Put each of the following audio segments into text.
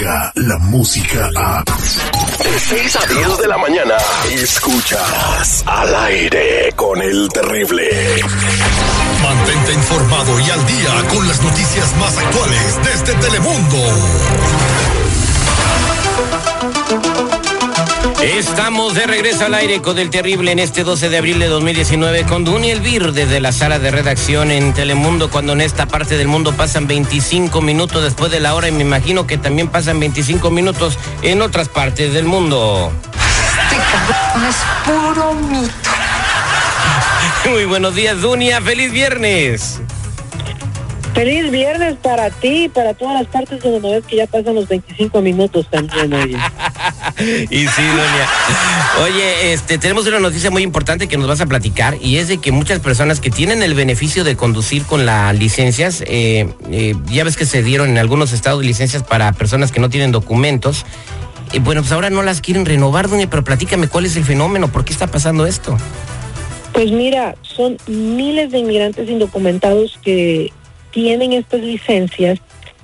la música a... De 6 a 10 de la mañana, escuchas al aire con el terrible. Mantente informado y al día con las noticias más actuales desde Telemundo. Estamos de regreso al aire con el terrible en este 12 de abril de 2019 con Duny Elvir desde la sala de redacción en Telemundo cuando en esta parte del mundo pasan 25 minutos después de la hora y me imagino que también pasan 25 minutos en otras partes del mundo. Este es puro mito. Muy buenos días Dunia, feliz viernes. Feliz viernes para ti y para todas las partes donde no ves que ya pasan los 25 minutos también, oye. y sí, doña. Oye, este, tenemos una noticia muy importante que nos vas a platicar y es de que muchas personas que tienen el beneficio de conducir con las licencias, eh, eh, ya ves que se dieron en algunos estados licencias para personas que no tienen documentos. Y bueno, pues ahora no las quieren renovar, doña, pero platícame cuál es el fenómeno, por qué está pasando esto. Pues mira, son miles de inmigrantes indocumentados que tienen estas licencias,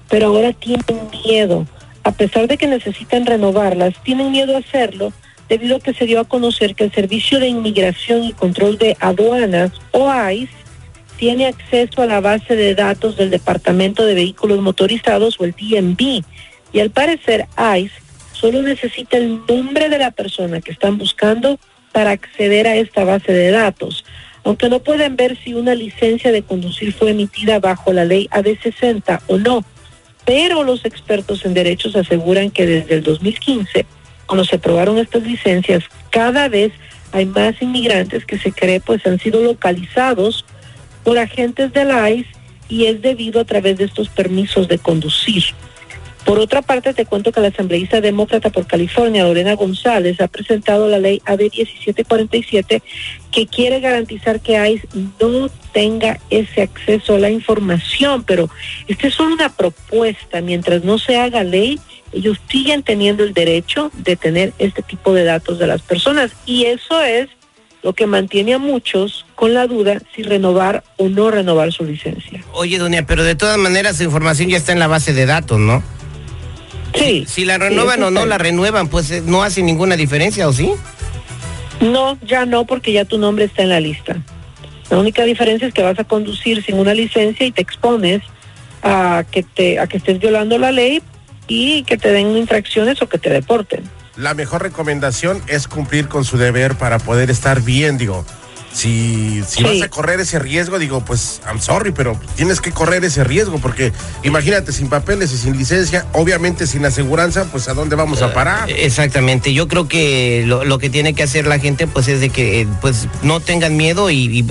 pero ahora tienen miedo. A pesar de que necesitan renovarlas, tienen miedo a hacerlo debido a que se dio a conocer que el Servicio de Inmigración y Control de Aduanas, o ICE, tiene acceso a la base de datos del Departamento de Vehículos Motorizados o el DMV. Y al parecer ICE solo necesita el nombre de la persona que están buscando para acceder a esta base de datos aunque no pueden ver si una licencia de conducir fue emitida bajo la ley AD60 o no. Pero los expertos en derechos aseguran que desde el 2015, cuando se aprobaron estas licencias, cada vez hay más inmigrantes que se cree pues han sido localizados por agentes de la ICE y es debido a través de estos permisos de conducir. Por otra parte, te cuento que la asambleísta demócrata por California, Lorena González, ha presentado la ley AB 1747 que quiere garantizar que ICE no tenga ese acceso a la información, pero esta es solo una propuesta. Mientras no se haga ley, ellos siguen teniendo el derecho de tener este tipo de datos de las personas y eso es lo que mantiene a muchos con la duda si renovar o no renovar su licencia. Oye, doña, pero de todas maneras su información ya está en la base de datos, ¿no? Sí. Si la renuevan o no la renuevan, pues eh, no hace ninguna diferencia, ¿o sí? No, ya no, porque ya tu nombre está en la lista. La única diferencia es que vas a conducir sin una licencia y te expones a que te a que estés violando la ley y que te den infracciones o que te deporten. La mejor recomendación es cumplir con su deber para poder estar bien, digo si, si vas a correr ese riesgo, digo, pues, I'm sorry, pero tienes que correr ese riesgo, porque imagínate, sin papeles y sin licencia, obviamente sin aseguranza, pues, ¿a dónde vamos a parar? Eh, exactamente, yo creo que lo, que tiene que hacer la gente, pues, es de que, eh, pues, no tengan miedo y,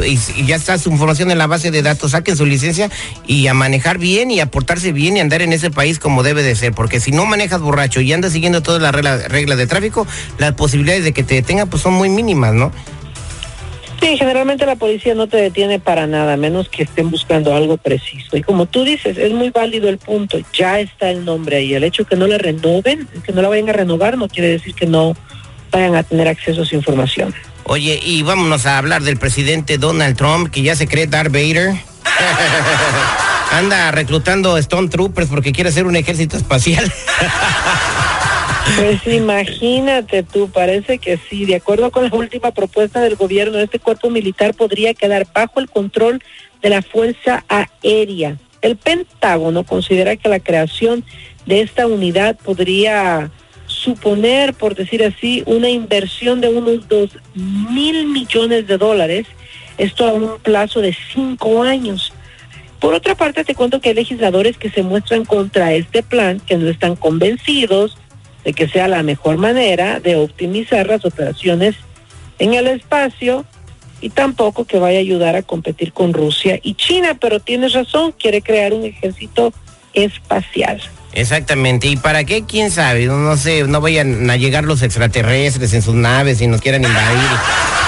ya está su información en la base de datos, saquen su licencia y a manejar bien y a portarse bien y andar en ese país como debe de ser, porque si no manejas borracho y andas siguiendo todas las reglas de tráfico, las posibilidades de que te detengan, pues, son muy mínimas, ¿no? Sí, generalmente la policía no te detiene para nada, menos que estén buscando algo preciso. Y como tú dices, es muy válido el punto, ya está el nombre ahí. El hecho que no le renoven, que no la vayan a renovar, no quiere decir que no vayan a tener acceso a su información. Oye, y vámonos a hablar del presidente Donald Trump, que ya se cree Darth Vader. Anda reclutando Stone Troopers porque quiere hacer un ejército espacial. Pues imagínate tú, parece que sí. De acuerdo con la última propuesta del gobierno, este cuerpo militar podría quedar bajo el control de la Fuerza Aérea. El Pentágono considera que la creación de esta unidad podría suponer, por decir así, una inversión de unos dos mil millones de dólares, esto a un plazo de cinco años. Por otra parte, te cuento que hay legisladores que se muestran contra este plan, que no están convencidos de que sea la mejor manera de optimizar las operaciones en el espacio y tampoco que vaya a ayudar a competir con Rusia y China, pero tienes razón, quiere crear un ejército espacial. Exactamente, ¿y para qué? ¿Quién sabe? No, sé, no vayan a llegar los extraterrestres en sus naves y nos quieran invadir.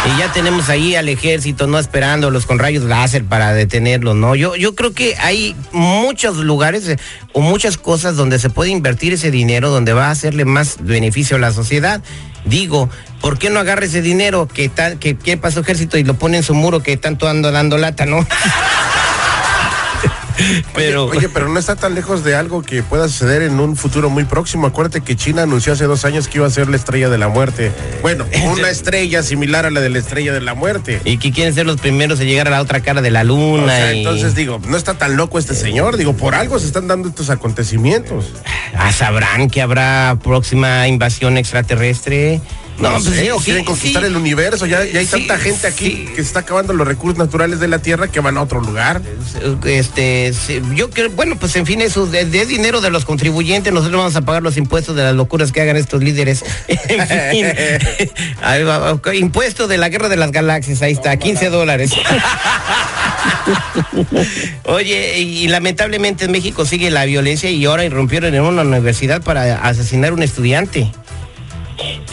Y ya tenemos ahí al ejército, ¿no? Esperándolos con rayos láser para detenerlos, ¿no? Yo, yo creo que hay muchos lugares eh, o muchas cosas donde se puede invertir ese dinero, donde va a hacerle más beneficio a la sociedad. Digo, ¿por qué no agarra ese dinero que, tal, que, que pasó ejército y lo pone en su muro que tanto ando dando lata, ¿no? pero Oye, pero no está tan lejos de algo que pueda suceder en un futuro muy próximo. Acuérdate que China anunció hace dos años que iba a ser la estrella de la muerte. Bueno, una estrella similar a la de la estrella de la muerte. y que quieren ser los primeros en llegar a la otra cara de la luna. O sea, y- entonces digo, no está tan loco este señor. Digo, por algo se están dando estos acontecimientos. Ah, sabrán que habrá próxima invasión extraterrestre. No, pues sé, o sí, quieren conquistar sí. el universo. Ya, ya hay Sí, tanta gente aquí que se está acabando los recursos naturales de la Tierra que van a otro lugar. Este, yo creo, bueno, pues en fin, eso de, de dinero de los contribuyentes, nosotros vamos a pagar los impuestos de las locuras que hagan estos líderes. En fin, impuesto de la guerra de las galaxias, ahí está, 15 dólares. Oye, y lamentablemente en México sigue la violencia y ahora irrumpieron en una universidad para asesinar a un estudiante.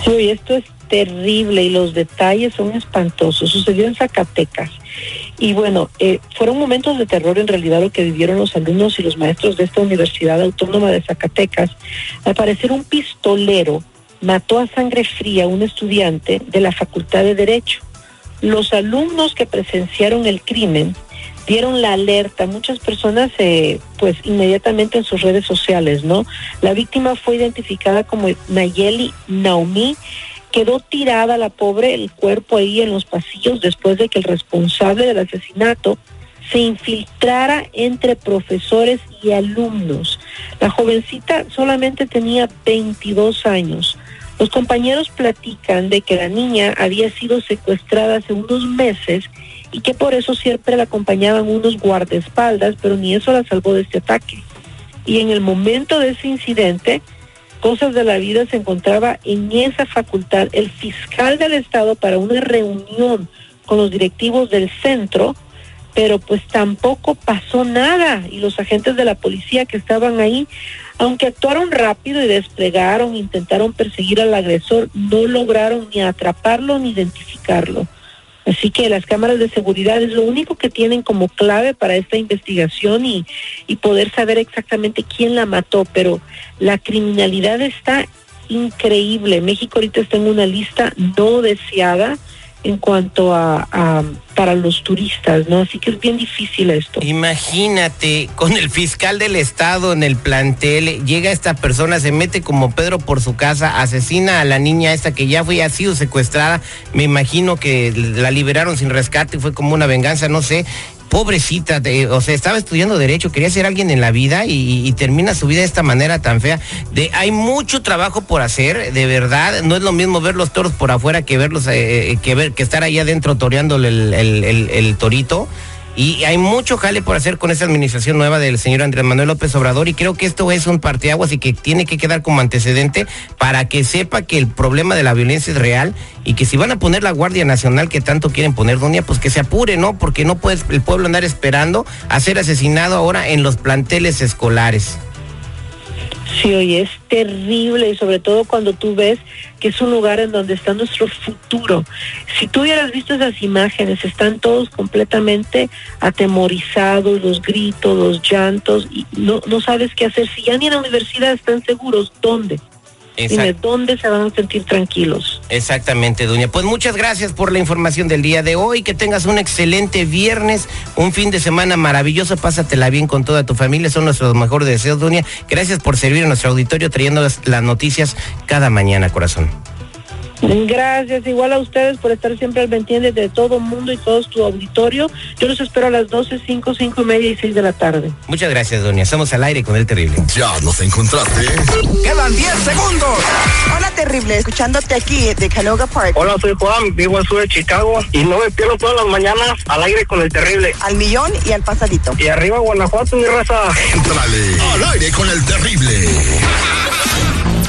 Sí, esto es terrible y los detalles son espantosos. Sucedió en Zacatecas. Y bueno, eh, fueron momentos de terror en realidad lo que vivieron los alumnos y los maestros de esta Universidad Autónoma de Zacatecas. Al parecer un pistolero mató a sangre fría a un estudiante de la Facultad de Derecho. Los alumnos que presenciaron el crimen dieron la alerta. Muchas personas, eh, pues inmediatamente en sus redes sociales, ¿no? La víctima fue identificada como Nayeli Naomi. Quedó tirada la pobre, el cuerpo ahí en los pasillos después de que el responsable del asesinato se infiltrara entre profesores y alumnos. La jovencita solamente tenía 22 años. Los compañeros platican de que la niña había sido secuestrada hace unos meses y que por eso siempre la acompañaban unos guardaespaldas, pero ni eso la salvó de este ataque. Y en el momento de ese incidente, cosas de la vida se encontraba en esa facultad el fiscal del estado para una reunión con los directivos del centro, pero pues tampoco pasó nada y los agentes de la policía que estaban ahí, aunque actuaron rápido y desplegaron, intentaron perseguir al agresor, no lograron ni atraparlo ni identificarlo. Así que las cámaras de seguridad es lo único que tienen como clave para esta investigación y, y poder saber exactamente quién la mató, pero la criminalidad está increíble. México ahorita está en una lista no deseada en cuanto a, para los turistas, ¿no? Así que es bien difícil esto. Imagínate, con el fiscal del estado en el plantel, llega esta persona, se mete como Pedro por su casa, asesina a la niña esta que ya fue, ha sido secuestrada, me imagino que la liberaron sin rescate, fue como una venganza, no sé. Pobrecita, o sea, estaba estudiando derecho, quería ser alguien en la vida y, termina su vida de esta manera tan fea. De, hay mucho trabajo por hacer, de verdad. No es lo mismo ver los toros por afuera que verlos, eh, eh, que ver, que estar ahí adentro toreándole el torito. Y hay mucho jale por hacer con esta administración nueva del señor Andrés Manuel López Obrador y creo que esto es un parteaguas y que tiene que quedar como antecedente para que sepa que el problema de la violencia es real y que si van a poner la Guardia Nacional que tanto quieren poner, Doña, pues que se apure, ¿no? Porque no puede el pueblo andar esperando a ser asesinado ahora en los planteles escolares. Sí, oye, es terrible y sobre todo cuando tú ves que es un lugar en donde está nuestro futuro. Si tú hubieras visto esas imágenes, están todos completamente atemorizados, los gritos, los llantos, y no, no sabes qué hacer. Si ya ni en la universidad están seguros, ¿dónde? Dime, Exact- ¿dónde se van a sentir tranquilos? Exactamente, Doña. Pues muchas gracias por la información del día de hoy. Que tengas un excelente viernes, un fin de semana maravilloso. Pásatela bien con toda tu familia. Son nuestros mejores deseos, Doña. Gracias por servir a nuestro auditorio trayendo las, las noticias cada mañana, corazón. Gracias, igual a ustedes por estar siempre al pendiente de todo mundo y todo tu auditorio. Yo los espero a las 12, 5, 5 y media y 6 de la tarde. Muchas gracias, Doña. Estamos al aire con el terrible. Ya nos encontraste. Quedan 10 segundos. Hola, terrible. Escuchándote aquí de Canoga Park. Hola, soy Juan, vivo al sur de Chicago y no me pierdo todas las mañanas al aire con el terrible. Al millón y al pasadito. Y arriba Guanajuato, mi raza. Entrale al aire con el terrible.